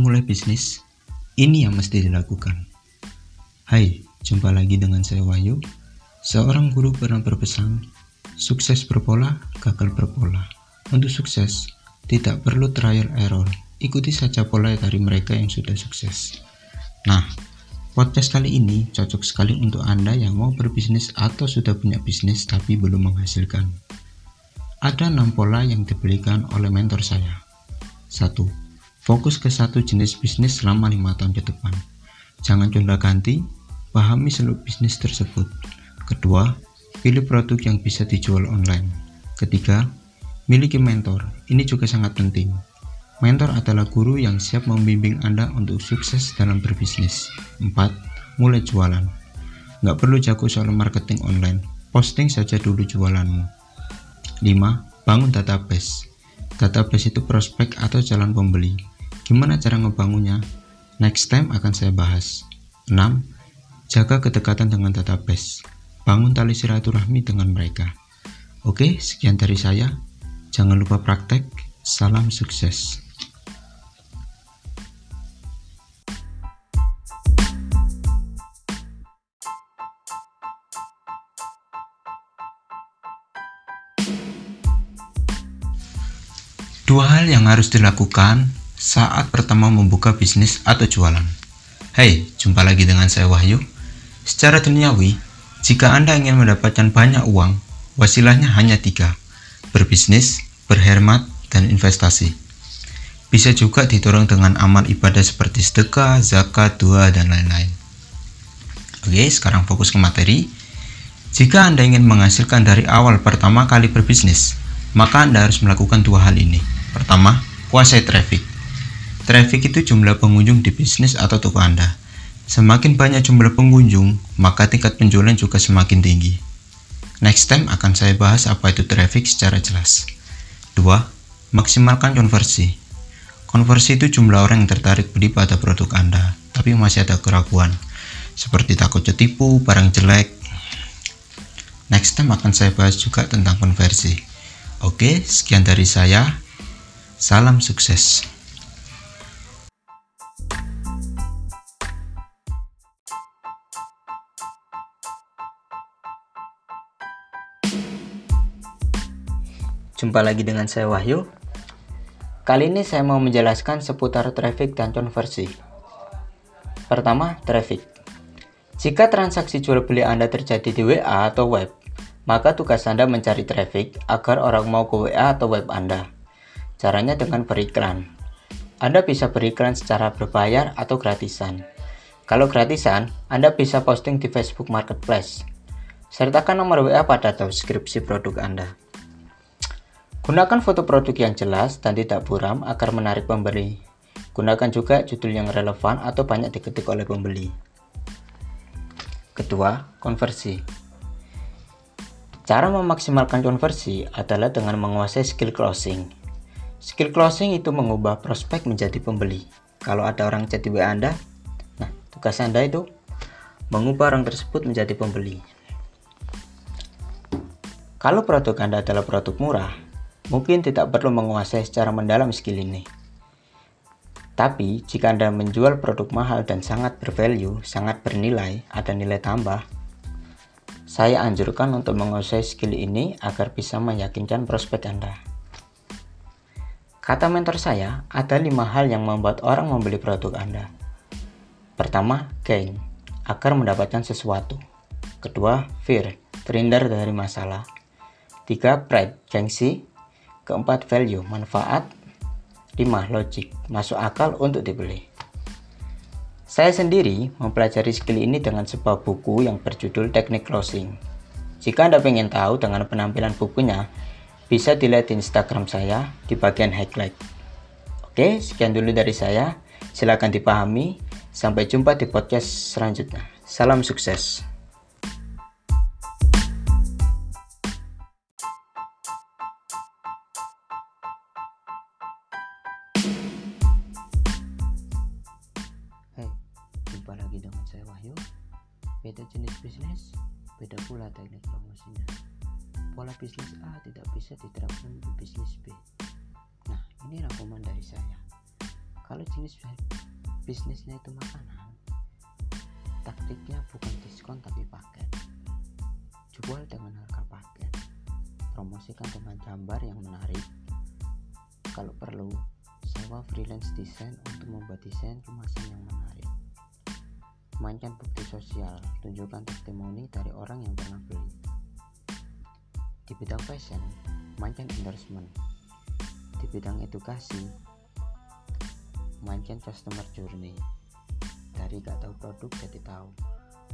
memulai bisnis, ini yang mesti dilakukan. Hai, jumpa lagi dengan saya Wahyu. Seorang guru pernah berpesan, sukses berpola, gagal berpola. Untuk sukses, tidak perlu trial error. Ikuti saja pola dari mereka yang sudah sukses. Nah, podcast kali ini cocok sekali untuk Anda yang mau berbisnis atau sudah punya bisnis tapi belum menghasilkan. Ada enam pola yang diberikan oleh mentor saya. 1. Fokus ke satu jenis bisnis selama lima tahun ke depan. Jangan gonta ganti, pahami seluk bisnis tersebut. Kedua, pilih produk yang bisa dijual online. Ketiga, miliki mentor. Ini juga sangat penting. Mentor adalah guru yang siap membimbing Anda untuk sukses dalam berbisnis. 4. Mulai jualan. Nggak perlu jago soal marketing online, posting saja dulu jualanmu. 5. Bangun database. Database itu prospek atau calon pembeli. Gimana cara ngebangunnya? Next time akan saya bahas. 6. Jaga kedekatan dengan database. Bangun tali silaturahmi dengan mereka. Oke, sekian dari saya. Jangan lupa praktek. Salam sukses. Dua hal yang harus dilakukan saat pertama membuka bisnis atau jualan. Hai, jumpa lagi dengan saya Wahyu. Secara duniawi, jika Anda ingin mendapatkan banyak uang, wasilahnya hanya tiga, berbisnis, berhemat, dan investasi. Bisa juga diturun dengan amal ibadah seperti sedekah, zakat, doa, dan lain-lain. Oke, sekarang fokus ke materi. Jika Anda ingin menghasilkan dari awal pertama kali berbisnis, maka Anda harus melakukan dua hal ini. Pertama, kuasai traffic. Traffic itu jumlah pengunjung di bisnis atau toko Anda. Semakin banyak jumlah pengunjung, maka tingkat penjualan juga semakin tinggi. Next time akan saya bahas apa itu traffic secara jelas. Dua, Maksimalkan konversi. Konversi itu jumlah orang yang tertarik beli pada produk Anda, tapi masih ada keraguan, seperti takut tertipu, barang jelek. Next time akan saya bahas juga tentang konversi. Oke, sekian dari saya. Salam sukses. Jumpa lagi dengan saya Wahyu. Kali ini saya mau menjelaskan seputar traffic dan konversi. Pertama, traffic. Jika transaksi jual beli Anda terjadi di WA atau web, maka tugas Anda mencari traffic agar orang mau ke WA atau web Anda. Caranya dengan beriklan. Anda bisa beriklan secara berbayar atau gratisan. Kalau gratisan, Anda bisa posting di Facebook Marketplace. Sertakan nomor WA pada deskripsi produk Anda. Gunakan foto produk yang jelas dan tidak buram agar menarik pembeli. Gunakan juga judul yang relevan atau banyak diketik oleh pembeli. Kedua, konversi. Cara memaksimalkan konversi adalah dengan menguasai skill closing. Skill closing itu mengubah prospek menjadi pembeli. Kalau ada orang chat di WA Anda, nah tugas Anda itu mengubah orang tersebut menjadi pembeli. Kalau produk Anda adalah produk murah, mungkin tidak perlu menguasai secara mendalam skill ini. Tapi, jika Anda menjual produk mahal dan sangat bervalue, sangat bernilai, ada nilai tambah, saya anjurkan untuk menguasai skill ini agar bisa meyakinkan prospek Anda. Kata mentor saya, ada lima hal yang membuat orang membeli produk Anda. Pertama, gain, agar mendapatkan sesuatu. Kedua, fear, terhindar dari masalah. Tiga, pride, gengsi. Keempat, value, manfaat. Lima, logic, masuk akal untuk dibeli. Saya sendiri mempelajari skill ini dengan sebuah buku yang berjudul Teknik Closing. Jika Anda ingin tahu dengan penampilan bukunya, bisa dilihat di Instagram saya di bagian highlight. Oke, sekian dulu dari saya. Silahkan dipahami. Sampai jumpa di podcast selanjutnya. Salam sukses. Hai, jumpa lagi dengan saya Wahyu. Beda jenis bisnis, beda pula teknik promosinya pola bisnis A tidak bisa diterapkan di bisnis B. Nah, ini rangkuman dari saya. kalau jenis bisnisnya itu makanan taktiknya bukan diskon tapi paket. Jual dengan harga paket. Promosikan dengan gambar yang menarik. Kalau perlu sewa freelance desain untuk membuat desain kemasan yang menarik. Mainkan bukti sosial. Tunjukkan testimoni dari orang yang pernah beli di bidang fashion mainkan endorsement. Di bidang edukasi mainkan customer journey. Dari gak tahu produk jadi tahu.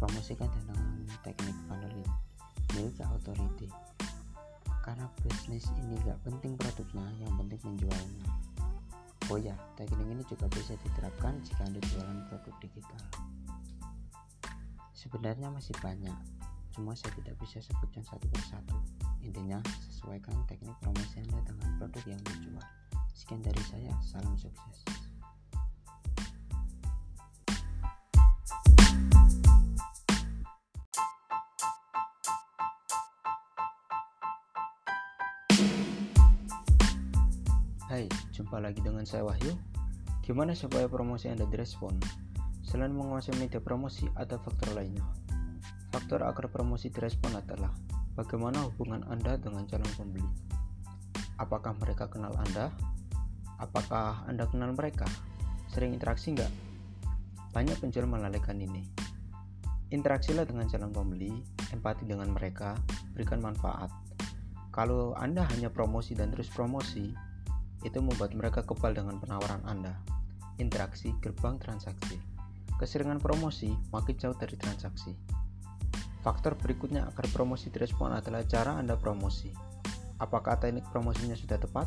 Promosikan dengan teknik funneling milik authority. Karena bisnis ini gak penting produknya yang penting menjualnya oh ya teknik ini juga bisa diterapkan jika anda jualan produk digital. Sebenarnya masih banyak cuma saya tidak bisa sebutkan satu persatu intinya sesuaikan teknik promosi anda dengan produk yang dijual sekian dari saya salam sukses Hai, jumpa lagi dengan saya Wahyu. Gimana supaya promosi Anda direspon? Selain menguasai media promosi, ada faktor lainnya. Faktor agar promosi direspon adalah bagaimana hubungan Anda dengan calon pembeli. Apakah mereka kenal Anda? Apakah Anda kenal mereka? Sering interaksi nggak? Banyak penjual melalaikan ini. Interaksilah dengan calon pembeli, empati dengan mereka, berikan manfaat. Kalau Anda hanya promosi dan terus promosi, itu membuat mereka kebal dengan penawaran Anda. Interaksi gerbang transaksi. Keseringan promosi makin jauh dari transaksi. Faktor berikutnya agar promosi direspon adalah cara Anda promosi. Apakah teknik promosinya sudah tepat?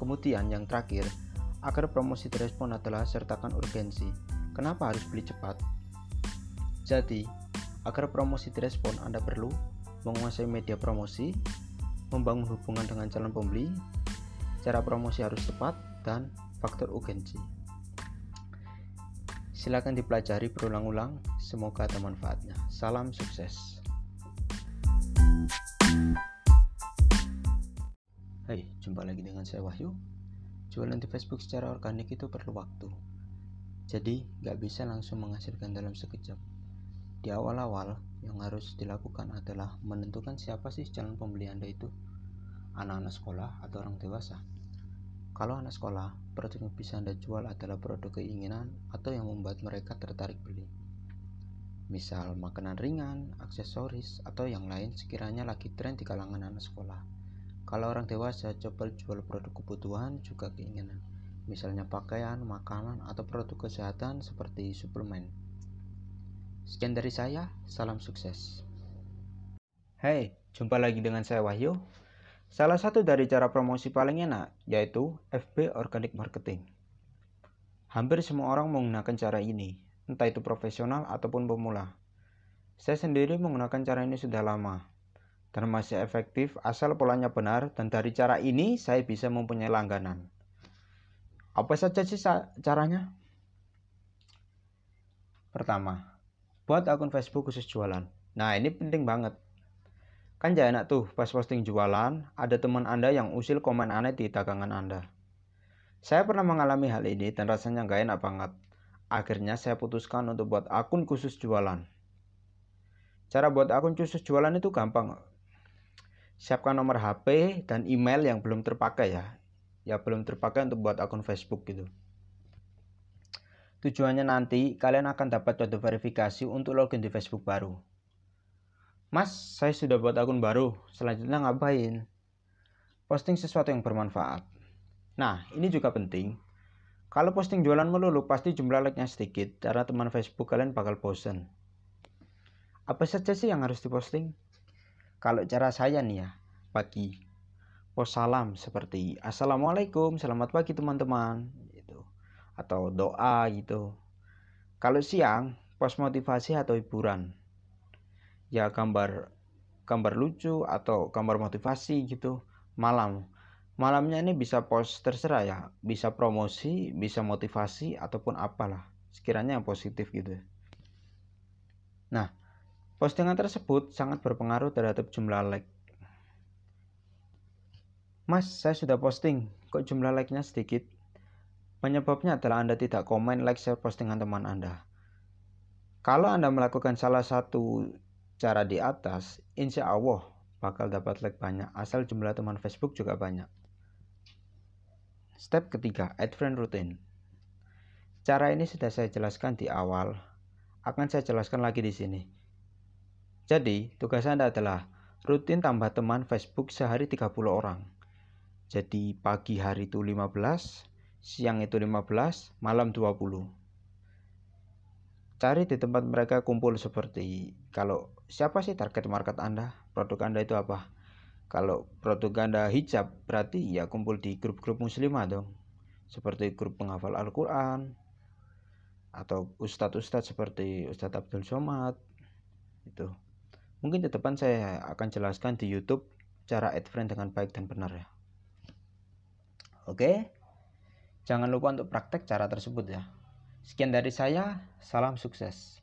Kemudian yang terakhir, agar promosi direspon adalah sertakan urgensi. Kenapa harus beli cepat? Jadi, agar promosi direspon Anda perlu menguasai media promosi, membangun hubungan dengan calon pembeli, cara promosi harus tepat, dan faktor urgensi. Silakan dipelajari berulang-ulang, semoga ada manfaatnya. Salam sukses. Hai, jumpa lagi dengan saya Wahyu. Jualan di Facebook secara organik itu perlu waktu. Jadi, nggak bisa langsung menghasilkan dalam sekejap. Di awal-awal, yang harus dilakukan adalah menentukan siapa sih calon pembeli Anda itu anak-anak sekolah atau orang dewasa. Kalau anak sekolah, produk yang bisa Anda jual adalah produk keinginan atau yang membuat mereka tertarik beli. Misal makanan ringan, aksesoris, atau yang lain sekiranya lagi tren di kalangan anak sekolah. Kalau orang dewasa, coba jual produk kebutuhan juga keinginan. Misalnya pakaian, makanan, atau produk kesehatan seperti suplemen. Sekian dari saya, salam sukses. Hai, jumpa lagi dengan saya Wahyu. Salah satu dari cara promosi paling enak yaitu FB Organic Marketing. Hampir semua orang menggunakan cara ini, entah itu profesional ataupun pemula. Saya sendiri menggunakan cara ini sudah lama, dan masih efektif asal polanya benar dan dari cara ini saya bisa mempunyai langganan. Apa saja sih caranya? Pertama, buat akun Facebook khusus jualan. Nah ini penting banget Kan jangan enak tuh pas posting jualan, ada teman Anda yang usil komen aneh di dagangan Anda. Saya pernah mengalami hal ini dan rasanya gak enak banget. Akhirnya saya putuskan untuk buat akun khusus jualan. Cara buat akun khusus jualan itu gampang. Siapkan nomor HP dan email yang belum terpakai ya. Ya belum terpakai untuk buat akun Facebook gitu. Tujuannya nanti kalian akan dapat kode verifikasi untuk login di Facebook baru. Mas, saya sudah buat akun baru. Selanjutnya ngapain? Posting sesuatu yang bermanfaat. Nah, ini juga penting. Kalau posting jualan melulu, pasti jumlah like-nya sedikit, karena teman Facebook kalian bakal bosen. Apa saja sih yang harus diposting? Kalau cara saya nih ya, pagi. Post salam seperti Assalamualaikum, selamat pagi teman-teman. Gitu. Atau doa gitu. Kalau siang, post motivasi atau hiburan ya gambar gambar lucu atau gambar motivasi gitu. Malam. Malamnya ini bisa post terserah ya. Bisa promosi bisa motivasi ataupun apalah. Sekiranya yang positif gitu nah postingan tersebut sangat berpengaruh terhadap jumlah like. Mas saya sudah posting. Kok jumlah like nya sedikit? Penyebabnya adalah Anda tidak komen, like, share postingan teman Anda. Kalau Anda melakukan salah satu cara di atas, insya Allah bakal dapat like banyak, asal jumlah teman Facebook juga banyak. Step ketiga, add friend routine. Cara ini sudah saya jelaskan di awal, akan saya jelaskan lagi di sini. Jadi, tugas Anda adalah rutin tambah teman Facebook sehari 30 orang. Jadi, pagi hari itu 15, siang itu 15, malam 20. Cari di tempat mereka kumpul seperti kalau siapa sih target market Anda? Produk Anda itu apa? Kalau produk Anda hijab, berarti ya kumpul di grup-grup muslimah dong. Seperti grup penghafal Al-Quran, atau ustadz-ustadz seperti Ustadz Abdul Somad, itu. Mungkin di depan saya akan jelaskan di YouTube cara add friend dengan baik dan benar ya. Oke. Jangan lupa untuk praktek cara tersebut ya. Sekian dari saya, salam sukses.